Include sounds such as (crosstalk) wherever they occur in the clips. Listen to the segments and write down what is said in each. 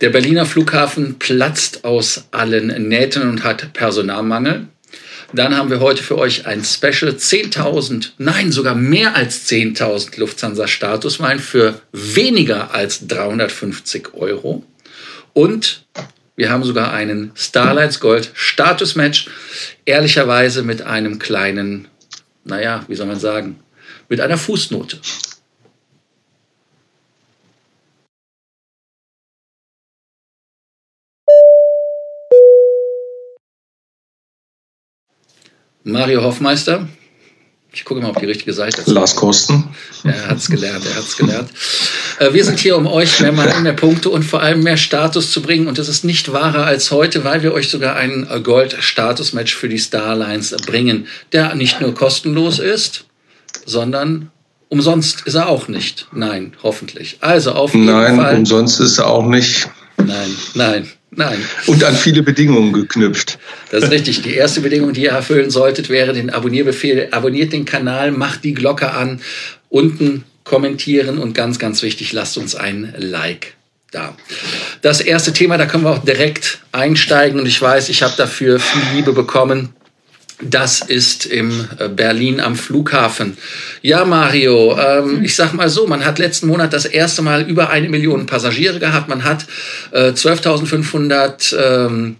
Der Berliner Flughafen platzt aus allen Nähten und hat Personalmangel. Dann haben wir heute für euch ein Special 10.000, nein, sogar mehr als 10.000 Lufthansa Statusmeilen für weniger als 350 Euro. Und wir haben sogar einen Starlights Gold Statusmatch, ehrlicherweise mit einem kleinen, naja, wie soll man sagen, mit einer Fußnote. Mario Hoffmeister. Ich gucke mal auf die richtige Seite. Lars Kosten. Er hat es gelernt, er hat es gelernt. Äh, wir sind hier, um euch mehr, mehr Punkte und vor allem mehr Status zu bringen. Und es ist nicht wahrer als heute, weil wir euch sogar ein Gold-Status-Match für die Starlines bringen, der nicht nur kostenlos ist, sondern umsonst ist er auch nicht. Nein, hoffentlich. Also auf jeden Nein, Fall. umsonst ist er auch nicht. Nein, nein. Nein. Und an viele Bedingungen geknüpft. Das ist richtig. Die erste Bedingung, die ihr erfüllen solltet, wäre den Abonnierbefehl. Abonniert den Kanal, macht die Glocke an, unten kommentieren und ganz, ganz wichtig, lasst uns ein Like da. Das erste Thema, da können wir auch direkt einsteigen und ich weiß, ich habe dafür viel Liebe bekommen. Das ist im äh, Berlin am Flughafen. Ja, Mario, ähm, ich sag mal so, man hat letzten Monat das erste Mal über eine Million Passagiere gehabt. Man hat äh, 12.500 ähm,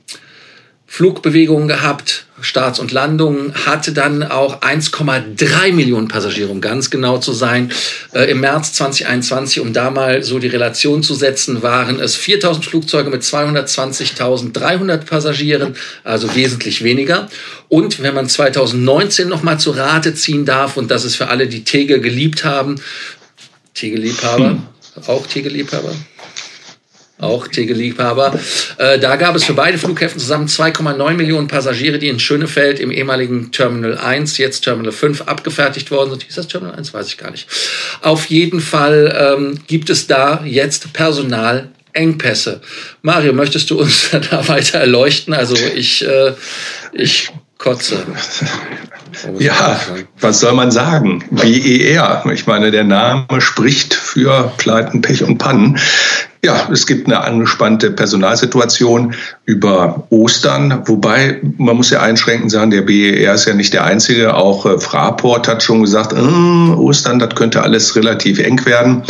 Flugbewegungen gehabt, Starts und Landungen, hatte dann auch 1,3 Millionen Passagiere, um ganz genau zu sein. Äh, Im März 2021, um da mal so die Relation zu setzen, waren es 4000 Flugzeuge mit 220.300 Passagieren, also wesentlich weniger. Und wenn man 2019 noch mal zu Rate ziehen darf, und das ist für alle, die Tegel geliebt haben, Tegel-Liebhaber, hm. auch Tegel-Liebhaber, auch Tegel-Liebhaber. Äh, da gab es für beide Flughäfen zusammen 2,9 Millionen Passagiere, die in Schönefeld im ehemaligen Terminal 1, jetzt Terminal 5, abgefertigt worden sind. Ist das Terminal 1? Weiß ich gar nicht. Auf jeden Fall ähm, gibt es da jetzt Personalengpässe. Mario, möchtest du uns (laughs) da weiter erleuchten? Also ich, äh, ich kotze. (laughs) Ja, was soll man sagen? BER. Ich meine, der Name spricht für Pleiten, Pech und Pannen. Ja, es gibt eine angespannte Personalsituation über Ostern, wobei man muss ja einschränkend sagen, der BER ist ja nicht der einzige. Auch äh, Fraport hat schon gesagt, äh, Ostern, das könnte alles relativ eng werden.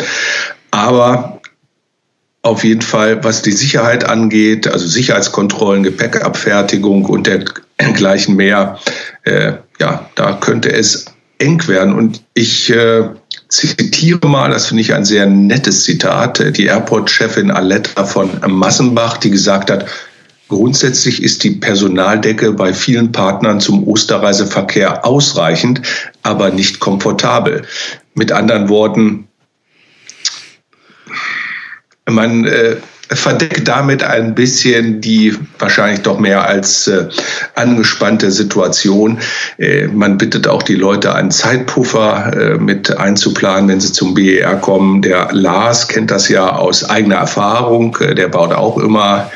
Aber auf jeden Fall, was die Sicherheit angeht, also Sicherheitskontrollen, Gepäckabfertigung und dergleichen mehr, äh, ja, da könnte es eng werden. Und ich äh, zitiere mal, das finde ich ein sehr nettes Zitat, die Airport-Chefin Aletta von Massenbach, die gesagt hat, Grundsätzlich ist die Personaldecke bei vielen Partnern zum Osterreiseverkehr ausreichend, aber nicht komfortabel. Mit anderen Worten, man äh, verdeckt damit ein bisschen die wahrscheinlich doch mehr als äh, angespannte Situation. Äh, man bittet auch die Leute, einen Zeitpuffer äh, mit einzuplanen, wenn sie zum BER kommen. Der Lars kennt das ja aus eigener Erfahrung. Äh, der baut auch immer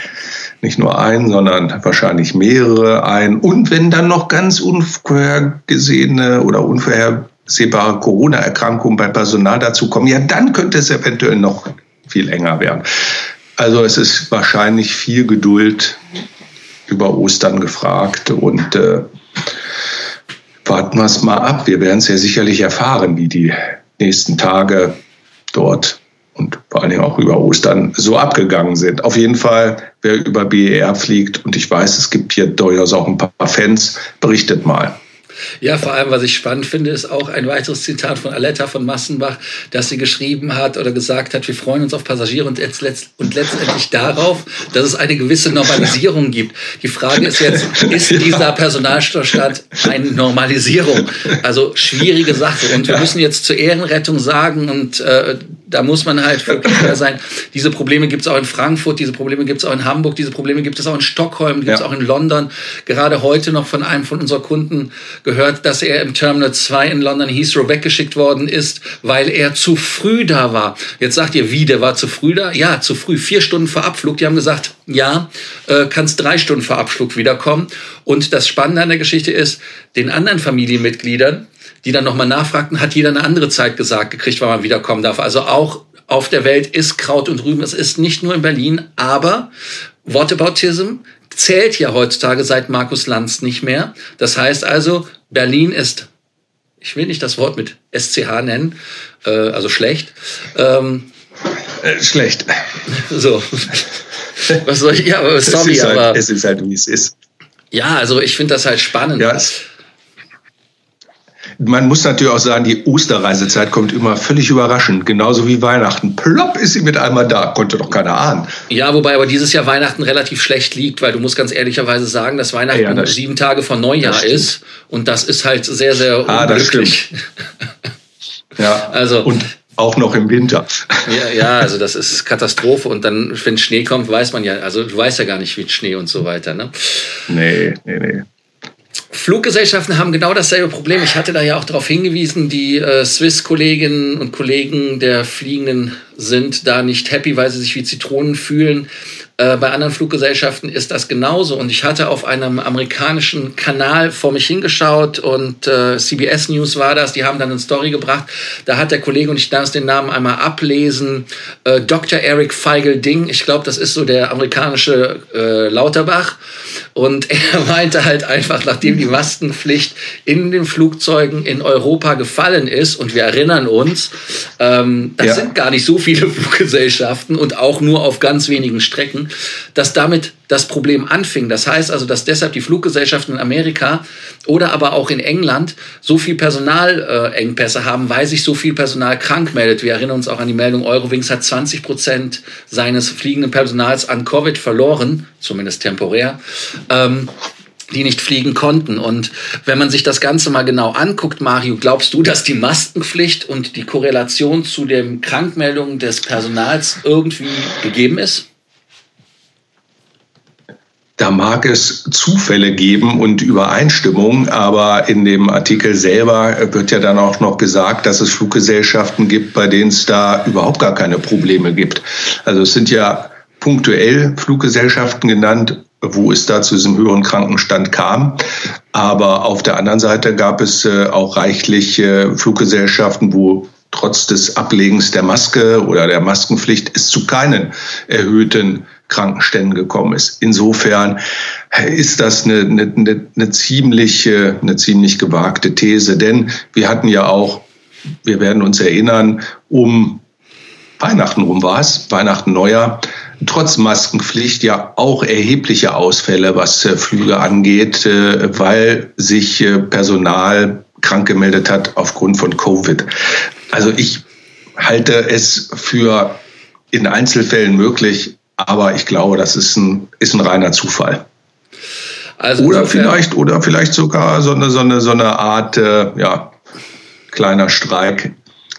nicht nur ein, sondern wahrscheinlich mehrere ein. Und wenn dann noch ganz unvorhergesehene oder unvorhersehbare Corona-Erkrankungen beim Personal dazu kommen, ja, dann könnte es eventuell noch viel enger werden. Also es ist wahrscheinlich viel Geduld über Ostern gefragt und äh, warten wir es mal ab. Wir werden es ja sicherlich erfahren, wie die nächsten Tage dort und vor allen Dingen auch über Ostern so abgegangen sind. Auf jeden Fall, wer über BER fliegt, und ich weiß, es gibt hier durchaus auch ein paar Fans, berichtet mal. Ja, vor allem, was ich spannend finde, ist auch ein weiteres Zitat von Aletta von Massenbach, dass sie geschrieben hat oder gesagt hat, wir freuen uns auf Passagiere und, jetzt, und letztendlich darauf, dass es eine gewisse Normalisierung gibt. Die Frage ist jetzt, ist dieser Personalstillstand eine Normalisierung? Also schwierige Sache. Und wir müssen jetzt zur Ehrenrettung sagen, und äh, da muss man halt wirklich sein, diese Probleme gibt es auch in Frankfurt, diese Probleme gibt es auch in Hamburg, diese Probleme gibt es auch in Stockholm, gibt es ja. auch in London. Gerade heute noch von einem von unserer Kunden gehört, dass er im Terminal 2 in London Heathrow weggeschickt worden ist, weil er zu früh da war. Jetzt sagt ihr, wie, der war zu früh da? Ja, zu früh, vier Stunden vor Abflug. Die haben gesagt, ja, äh, kannst drei Stunden vor Abflug wiederkommen. Und das Spannende an der Geschichte ist, den anderen Familienmitgliedern, die dann nochmal nachfragten, hat jeder eine andere Zeit gesagt gekriegt, wann man wiederkommen darf. Also auch auf der Welt ist Kraut und Rüben. Es ist nicht nur in Berlin, aber Whataboutism zählt ja heutzutage seit Markus Lanz nicht mehr. Das heißt also, Berlin ist, ich will nicht das Wort mit SCH nennen, äh, also schlecht. Ähm, äh, schlecht. (laughs) So. Was soll ich? Ja, aber sorry, es halt, aber. Es ist halt, wie es ist. Ja, also ich finde das halt spannend. Ja, man muss natürlich auch sagen, die Osterreisezeit kommt immer völlig überraschend, genauso wie Weihnachten. Plopp ist sie mit einmal da, konnte doch keiner ahnen. Ja, wobei aber dieses Jahr Weihnachten relativ schlecht liegt, weil du musst ganz ehrlicherweise sagen, dass Weihnachten ja, das sieben Tage vor Neujahr ist und das ist halt sehr, sehr ah, unglücklich. (laughs) ja, also und auch noch im Winter. Ja, ja, also das ist Katastrophe. Und dann, wenn Schnee kommt, weiß man ja, also du weißt ja gar nicht, wie Schnee und so weiter. Ne? Nee, nee, nee. Fluggesellschaften haben genau dasselbe Problem. Ich hatte da ja auch darauf hingewiesen, die äh, Swiss-Kolleginnen und Kollegen der Fliegenden sind da nicht happy, weil sie sich wie Zitronen fühlen. Äh, bei anderen Fluggesellschaften ist das genauso. Und ich hatte auf einem amerikanischen Kanal vor mich hingeschaut und äh, CBS News war das. Die haben dann eine Story gebracht. Da hat der Kollege, und ich darf den Namen einmal ablesen, äh, Dr. Eric Feigl-Ding. Ich glaube, das ist so der amerikanische äh, Lauterbach. Und (laughs) er meinte halt einfach, nachdem die Maskenpflicht in den Flugzeugen in Europa gefallen ist, und wir erinnern uns, ähm, das ja. sind gar nicht so viele (laughs) Fluggesellschaften und auch nur auf ganz wenigen Strecken, dass damit das Problem anfing. Das heißt also, dass deshalb die Fluggesellschaften in Amerika oder aber auch in England so viel Personalengpässe haben, weil sich so viel Personal krank meldet. Wir erinnern uns auch an die Meldung, Eurowings hat 20 Prozent seines fliegenden Personals an Covid verloren, zumindest temporär. Ähm, die nicht fliegen konnten. Und wenn man sich das Ganze mal genau anguckt, Mario, glaubst du, dass die Maskenpflicht und die Korrelation zu den Krankmeldungen des Personals irgendwie gegeben ist? Da mag es Zufälle geben und Übereinstimmungen, aber in dem Artikel selber wird ja dann auch noch gesagt, dass es Fluggesellschaften gibt, bei denen es da überhaupt gar keine Probleme gibt. Also es sind ja punktuell Fluggesellschaften genannt, wo es da zu diesem höheren Krankenstand kam. Aber auf der anderen Seite gab es äh, auch reichlich äh, Fluggesellschaften, wo trotz des Ablegens der Maske oder der Maskenpflicht es zu keinen erhöhten Krankenständen gekommen ist. Insofern ist das eine, eine, eine, ziemlich, eine ziemlich gewagte These, denn wir hatten ja auch, wir werden uns erinnern, um Weihnachten rum war es, Weihnachten Neujahr, trotz Maskenpflicht ja auch erhebliche Ausfälle, was äh, Flüge angeht, äh, weil sich äh, Personal krank gemeldet hat aufgrund von Covid. Also ich halte es für in Einzelfällen möglich, aber ich glaube, das ist ein, ist ein reiner Zufall. Also oder vielleicht, oder vielleicht sogar so eine, so eine, so eine Art, äh, ja, kleiner Streik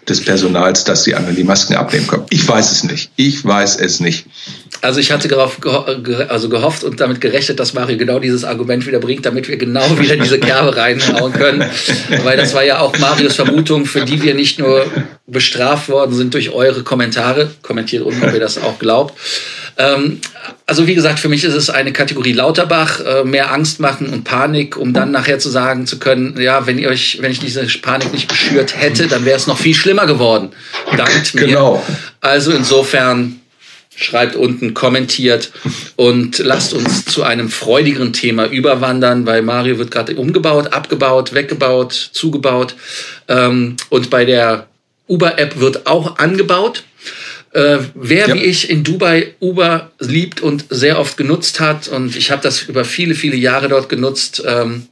des Personals, dass die anderen die Masken abnehmen können. Ich weiß es nicht. Ich weiß es nicht. Also ich hatte darauf geho also gehofft und damit gerechnet, dass Mario genau dieses Argument wieder bringt, damit wir genau wieder diese Kerbe reinhauen können. (laughs) Weil das war ja auch Marios Vermutung, für die wir nicht nur bestraft worden sind durch eure Kommentare. Kommentiert unten, ob ihr das auch glaubt. Ähm, also wie gesagt, für mich ist es eine Kategorie Lauterbach, äh, mehr Angst machen und Panik, um dann nachher zu sagen zu können, ja, wenn ihr euch, wenn ich diese Panik nicht geschürt hätte, dann wäre es noch viel schlimmer geworden. Dankt mir. Genau. Also insofern schreibt unten, kommentiert und lasst uns zu einem freudigeren Thema überwandern, weil Mario wird gerade umgebaut, abgebaut, weggebaut, zugebaut. Ähm, und bei der Uber-App wird auch angebaut. Äh, wer ja. wie ich in Dubai Uber liebt und sehr oft genutzt hat, und ich habe das über viele, viele Jahre dort genutzt, ähm,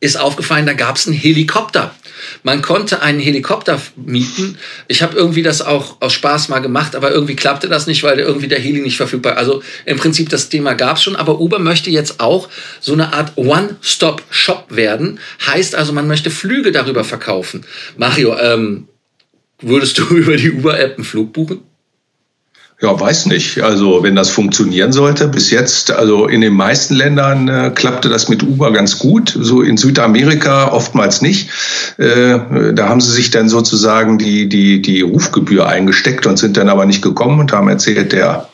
ist aufgefallen, da gab es einen Helikopter. Man konnte einen Helikopter mieten. Ich habe irgendwie das auch aus Spaß mal gemacht, aber irgendwie klappte das nicht, weil irgendwie der Heli nicht verfügbar. Also im Prinzip das Thema gab es schon, aber Uber möchte jetzt auch so eine Art One-Stop-Shop werden. Heißt also, man möchte Flüge darüber verkaufen. Mario, ähm, würdest du (laughs) über die Uber-App einen Flug buchen? Ja, weiß nicht. Also wenn das funktionieren sollte, bis jetzt, also in den meisten Ländern äh, klappte das mit Uber ganz gut. So in Südamerika oftmals nicht. Äh, da haben sie sich dann sozusagen die, die, die Rufgebühr eingesteckt und sind dann aber nicht gekommen und haben erzählt, der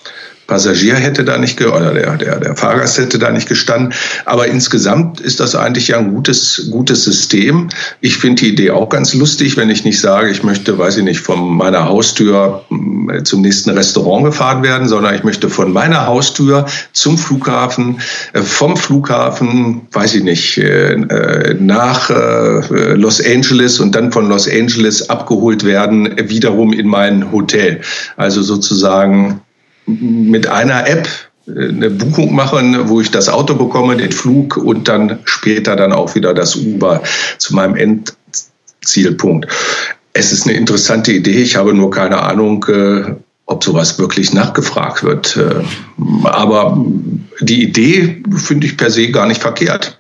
Passagier hätte da nicht, oder der, der, der Fahrgast hätte da nicht gestanden. Aber insgesamt ist das eigentlich ja ein gutes, gutes System. Ich finde die Idee auch ganz lustig, wenn ich nicht sage, ich möchte, weiß ich nicht, von meiner Haustür hm, zum nächsten Restaurant gefahren werden, sondern ich möchte von meiner Haustür zum Flughafen, äh, vom Flughafen, weiß ich nicht, äh, äh, nach Los Angeles und dann von Los Angeles abgeholt werden, wiederum in mein Hotel. Also sozusagen mit einer App äh, eine Buchung machen, wo ich das Auto bekomme, den Flug und dann später dann auch wieder das Uber zu meinem Endzielpunkt. Es ist eine interessante Idee. Ich habe nur keine Ahnung, äh, ob sowas wirklich nachgefragt wird. Äh, aber die Idee finde ich per se gar nicht verkehrt.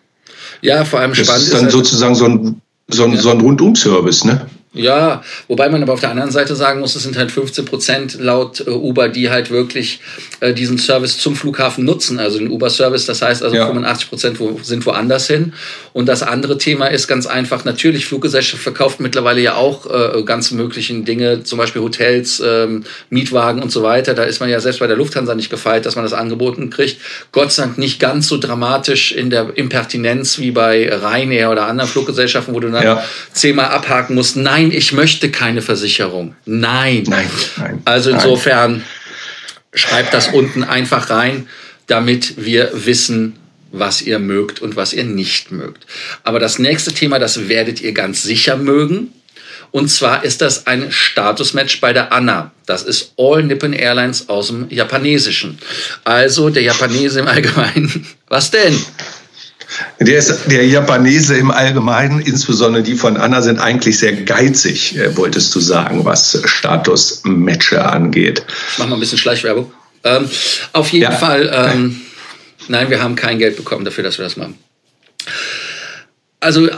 Ja, vor allem spannend. Das ist dann ist sozusagen so ein, so ein, ja. so ein Rundum-Service, ne? Ja, wobei man aber auf der anderen Seite sagen muss, es sind halt 15 Prozent laut äh, Uber, die halt wirklich äh, diesen Service zum Flughafen nutzen, also den Uber-Service. Das heißt also ja. 85 Prozent wo, sind woanders hin. Und das andere Thema ist ganz einfach, natürlich, Fluggesellschaft verkauft mittlerweile ja auch äh, ganz möglichen Dinge, zum Beispiel Hotels, ähm, Mietwagen und so weiter. Da ist man ja selbst bei der Lufthansa nicht gefeit, dass man das angeboten kriegt. Gott sei Dank nicht ganz so dramatisch in der Impertinenz wie bei Ryanair oder anderen Fluggesellschaften, wo du dann ja. zehnmal abhaken musst. Nein, nein, ich möchte keine Versicherung. Nein. Nein. nein also insofern nein. schreibt das unten einfach rein, damit wir wissen, was ihr mögt und was ihr nicht mögt. Aber das nächste Thema, das werdet ihr ganz sicher mögen. Und zwar ist das ein Statusmatch bei der ANA. Das ist All Nippon Airlines aus dem Japanesischen. Also der Japanese im Allgemeinen. (laughs) Was denn? Der, ist, der Japanese im Allgemeinen, insbesondere die von Anna, sind eigentlich sehr geizig, äh, wolltest du sagen, was Status-Matches angeht. Ich mach mal ein bisschen Schleichwerbung. Ähm, auf jeden ja. Fall, ähm, nein, wir haben kein Geld bekommen dafür, dass wir das machen. Also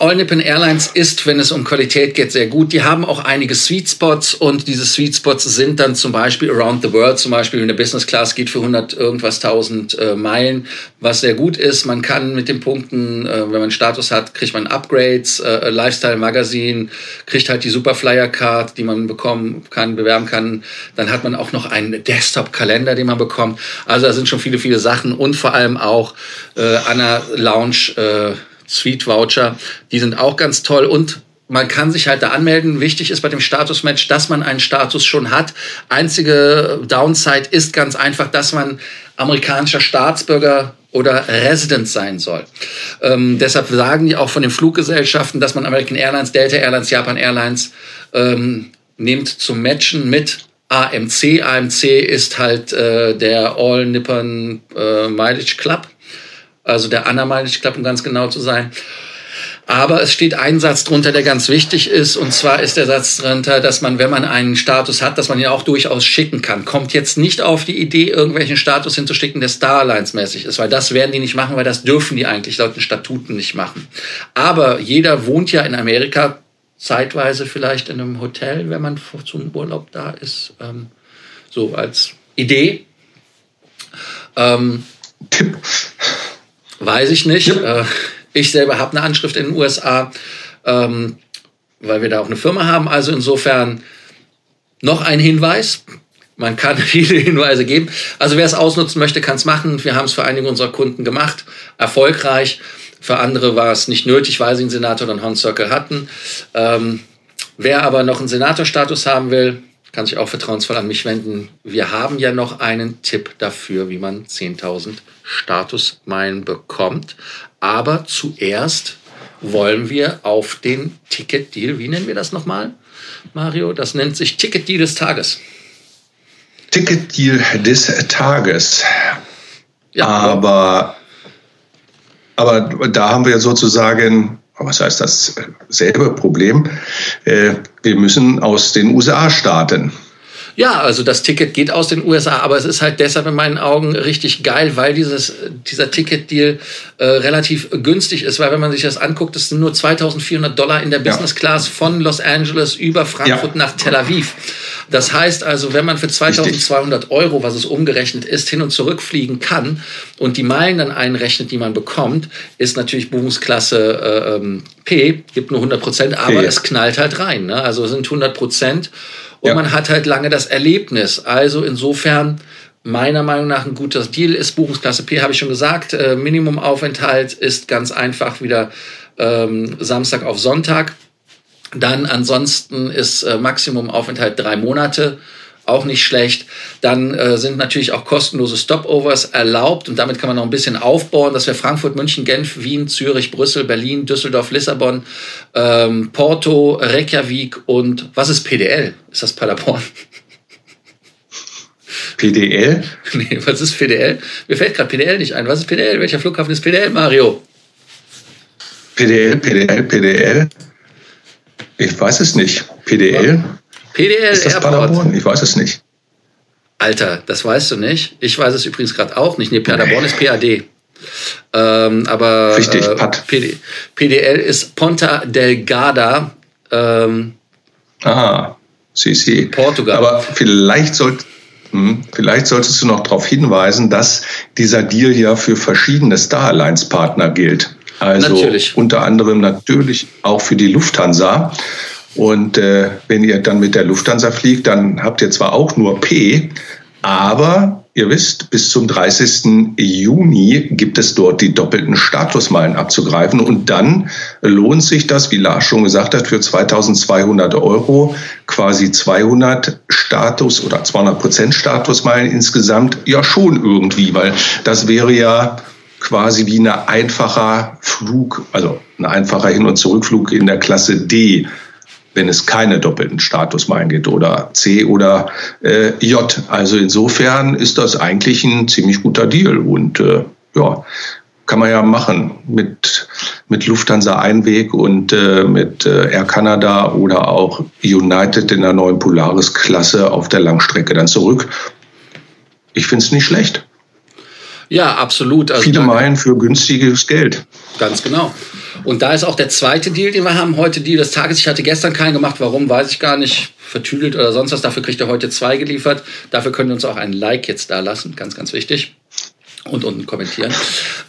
All Nippon Airlines ist, wenn es um Qualität geht, sehr gut. Die haben auch einige Sweet Spots und diese Sweet Spots sind dann zum Beispiel Around the World, zum Beispiel in der Business Class geht für 100 irgendwas 1000 äh, Meilen, was sehr gut ist. Man kann mit den Punkten, äh, wenn man Status hat, kriegt man Upgrades, äh, Lifestyle Magazine, kriegt halt die Superflyer Card, die man bekommen kann, bewerben kann. Dann hat man auch noch einen Desktop Kalender, den man bekommt. Also da sind schon viele, viele Sachen und vor allem auch äh, Anna Lounge äh, Sweet Voucher, die sind auch ganz toll und man kann sich halt da anmelden. Wichtig ist bei dem Status-Match, dass man einen Status schon hat. Einzige Downside ist ganz einfach, dass man amerikanischer Staatsbürger oder Resident sein soll. Ähm, deshalb sagen die auch von den Fluggesellschaften, dass man American Airlines, Delta Airlines, Japan Airlines ähm, nimmt zum Matchen mit AMC. AMC ist halt äh, der All Nippon äh, Mileage Club also der glaube, um ganz genau zu sein. Aber es steht ein Satz drunter, der ganz wichtig ist, und zwar ist der Satz drunter, dass man, wenn man einen Status hat, dass man ihn auch durchaus schicken kann. Kommt jetzt nicht auf die Idee, irgendwelchen Status hinzuschicken, der Starlines-mäßig ist, weil das werden die nicht machen, weil das dürfen die eigentlich laut den Statuten nicht machen. Aber jeder wohnt ja in Amerika zeitweise vielleicht in einem Hotel, wenn man zum Urlaub da ist, ähm, so als Idee. Ähm, Tipp. Weiß ich nicht. Ja. Äh, ich selber habe eine Anschrift in den USA, ähm, weil wir da auch eine Firma haben. Also insofern noch ein Hinweis. Man kann (laughs) viele Hinweise geben. Also wer es ausnutzen möchte, kann es machen. Wir haben es für einige unserer Kunden gemacht. Erfolgreich. Für andere war es nicht nötig, weil sie einen Senator oder einen Horn Circle hatten. Ähm, wer aber noch einen Senatorstatus haben will, kann sich auch vertrauensvoll an mich wenden. Wir haben ja noch einen Tipp dafür, wie man 10.000 Statusmeilen bekommt. Aber zuerst wollen wir auf den Ticket-Deal, wie nennen wir das nochmal, Mario? Das nennt sich Ticket-Deal des Tages. Ticket-Deal des Tages. Ja, aber, aber da haben wir sozusagen was heißt das selbe Problem? Äh, wir müssen aus den USA starten. Ja, also das Ticket geht aus den USA, aber es ist halt deshalb in meinen Augen richtig geil, weil dieses, dieser Ticketdeal äh, relativ günstig ist, weil wenn man sich das anguckt, das sind nur 2400 Dollar in der Business Class von Los Angeles über Frankfurt ja. nach Tel Aviv. Das heißt also, wenn man für 2200 Euro, was es umgerechnet ist, hin und zurück fliegen kann und die Meilen dann einrechnet, die man bekommt, ist natürlich Buchungsklasse äh, ähm, P, gibt nur 100 Prozent, aber P. es knallt halt rein. Ne? Also es sind 100 Prozent und ja. man hat halt lange das Erlebnis. Also insofern meiner Meinung nach ein guter Deal ist. Buchungsklasse P habe ich schon gesagt. Äh, Minimumaufenthalt ist ganz einfach wieder ähm, Samstag auf Sonntag. Dann ansonsten ist äh, Maximumaufenthalt drei Monate auch nicht schlecht. Dann äh, sind natürlich auch kostenlose Stopovers erlaubt und damit kann man noch ein bisschen aufbauen. Das wäre Frankfurt, München, Genf, Wien, Zürich, Brüssel, Berlin, Düsseldorf, Lissabon, ähm, Porto, Reykjavik und was ist PDL? Ist das Paderborn? PDL? Nee, was ist PDL? Mir fällt gerade PDL nicht ein. Was ist PDL? Welcher Flughafen ist PDL, Mario? PDL, PDL, PDL. Ich weiß es nicht. PDL? Ja. PDL ist das Airport. Paderborn? Ich weiß es nicht. Alter, das weißt du nicht. Ich weiß es übrigens gerade auch nicht. Nee, Paderborn nee. ist PAD. Ähm, aber Richtig, äh, PD, PDL ist Ponta Delgada. Ähm, ah, sie, sie. Portugal. Aber vielleicht sollte hm, Vielleicht solltest du noch darauf hinweisen, dass dieser Deal ja für verschiedene Star Alliance Partner gilt. Also natürlich. unter anderem natürlich auch für die Lufthansa. Und äh, wenn ihr dann mit der Lufthansa fliegt, dann habt ihr zwar auch nur P, aber ihr wisst, bis zum 30. Juni gibt es dort die doppelten Statusmeilen abzugreifen. Und dann lohnt sich das, wie Lars schon gesagt hat, für 2200 Euro quasi 200 Status oder 200 Prozent Statusmeilen insgesamt ja schon irgendwie, weil das wäre ja quasi wie ein einfacher Flug, also ein einfacher Hin- und Zurückflug in der Klasse D wenn es keine doppelten Statusmeilen gibt oder C oder äh, J. Also insofern ist das eigentlich ein ziemlich guter Deal und äh, ja, kann man ja machen mit, mit Lufthansa Einweg und äh, mit äh, Air Canada oder auch United in der neuen Polaris-Klasse auf der Langstrecke dann zurück. Ich finde es nicht schlecht. Ja, absolut. Also Viele Meilen für günstiges Geld. Ganz genau. Und da ist auch der zweite Deal, den wir haben heute, Deal des Tages. Ich hatte gestern keinen gemacht. Warum, weiß ich gar nicht. Vertüdelt oder sonst was. Dafür kriegt er heute zwei geliefert. Dafür können wir uns auch ein Like jetzt da lassen. Ganz, ganz wichtig. Und unten kommentieren.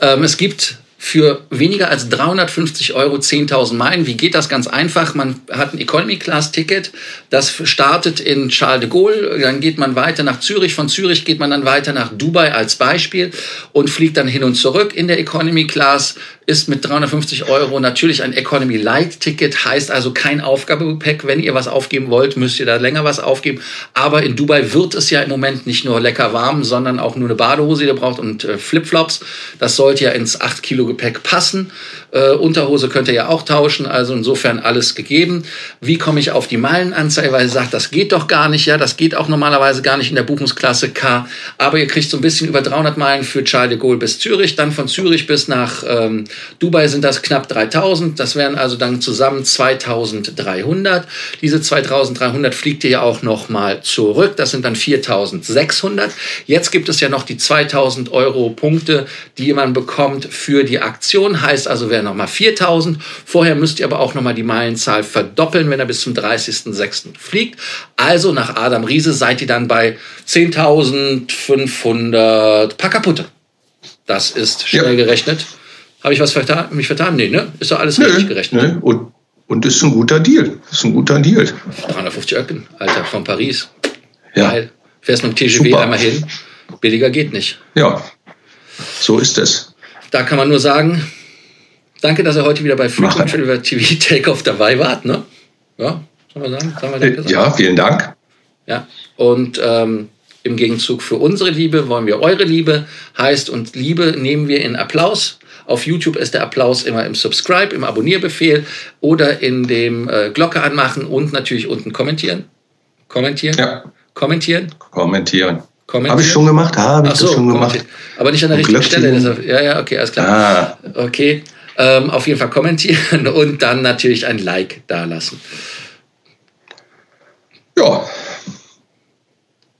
Ähm, es gibt für weniger als 350 Euro 10.000 Meilen. Wie geht das? Ganz einfach. Man hat ein Economy-Class-Ticket. Das startet in Charles de Gaulle. Dann geht man weiter nach Zürich. Von Zürich geht man dann weiter nach Dubai als Beispiel und fliegt dann hin und zurück in der Economy-Class ist mit 350 Euro natürlich ein Economy Light Ticket, heißt also kein Aufgabegepäck. Wenn ihr was aufgeben wollt, müsst ihr da länger was aufgeben. Aber in Dubai wird es ja im Moment nicht nur lecker warm, sondern auch nur eine Badehose, die ihr braucht und äh, Flipflops. Das sollte ja ins 8 Kilo Gepäck passen. Äh, Unterhose könnt ihr ja auch tauschen, also insofern alles gegeben. Wie komme ich auf die Meilenanzahl? Weil ihr sagt, das geht doch gar nicht, ja, das geht auch normalerweise gar nicht in der Buchungsklasse K. Aber ihr kriegt so ein bisschen über 300 Meilen für Charles de Gaulle bis Zürich, dann von Zürich bis nach ähm, Dubai sind das knapp 3000. Das wären also dann zusammen 2300. Diese 2300 fliegt ihr ja auch noch mal zurück. Das sind dann 4600. Jetzt gibt es ja noch die 2000 Euro Punkte, die man bekommt für die Aktion. Heißt also, wäre noch mal 4000. Vorher müsst ihr aber auch noch mal die Meilenzahl verdoppeln, wenn er bis zum 30.06. fliegt. Also nach Adam Riese seid ihr dann bei 10.500 paar kaputte. Das ist schnell ja. gerechnet. Habe ich was vertan, mich vertan? Nee, ne? Ist doch alles nö, richtig gerechnet. Nö. Und, und ist ein guter Deal. Ist ein guter Deal. 350 Öcken, Alter, von Paris. Ja. Geil. Fährst mit dem TGV Super. einmal hin. Billiger geht nicht. Ja, so ist es. Da kann man nur sagen, danke, dass ihr heute wieder bei Frequent Traveler TV Takeoff dabei wart. Ne? Ja, sollen wir sagen? Sagen wir danke sagen? Ja, vielen Dank. Ja, und ähm, im Gegenzug für unsere Liebe wollen wir eure Liebe. Heißt, und Liebe nehmen wir in Applaus auf YouTube ist der Applaus immer im Subscribe, im Abonnierbefehl oder in dem äh, Glocke anmachen und natürlich unten kommentieren. Kommentieren? Ja. Kommentieren? Kommentieren. Kommentieren. Habe ich schon gemacht, habe ich so, schon gemacht. Aber nicht an der richtigen Stelle. Ja, ja, okay, alles klar. Ah. Okay. Ähm, auf jeden Fall kommentieren (laughs) und dann natürlich ein Like dalassen. Ja.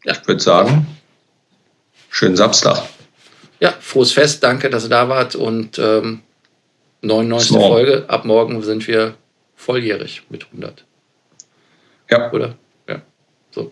ja. Ich würde sagen, schönen Samstag. Ja, frohes Fest, danke, dass ihr da wart und ähm, 99. Small. Folge. Ab morgen sind wir volljährig mit 100. Ja. Oder? Ja. So.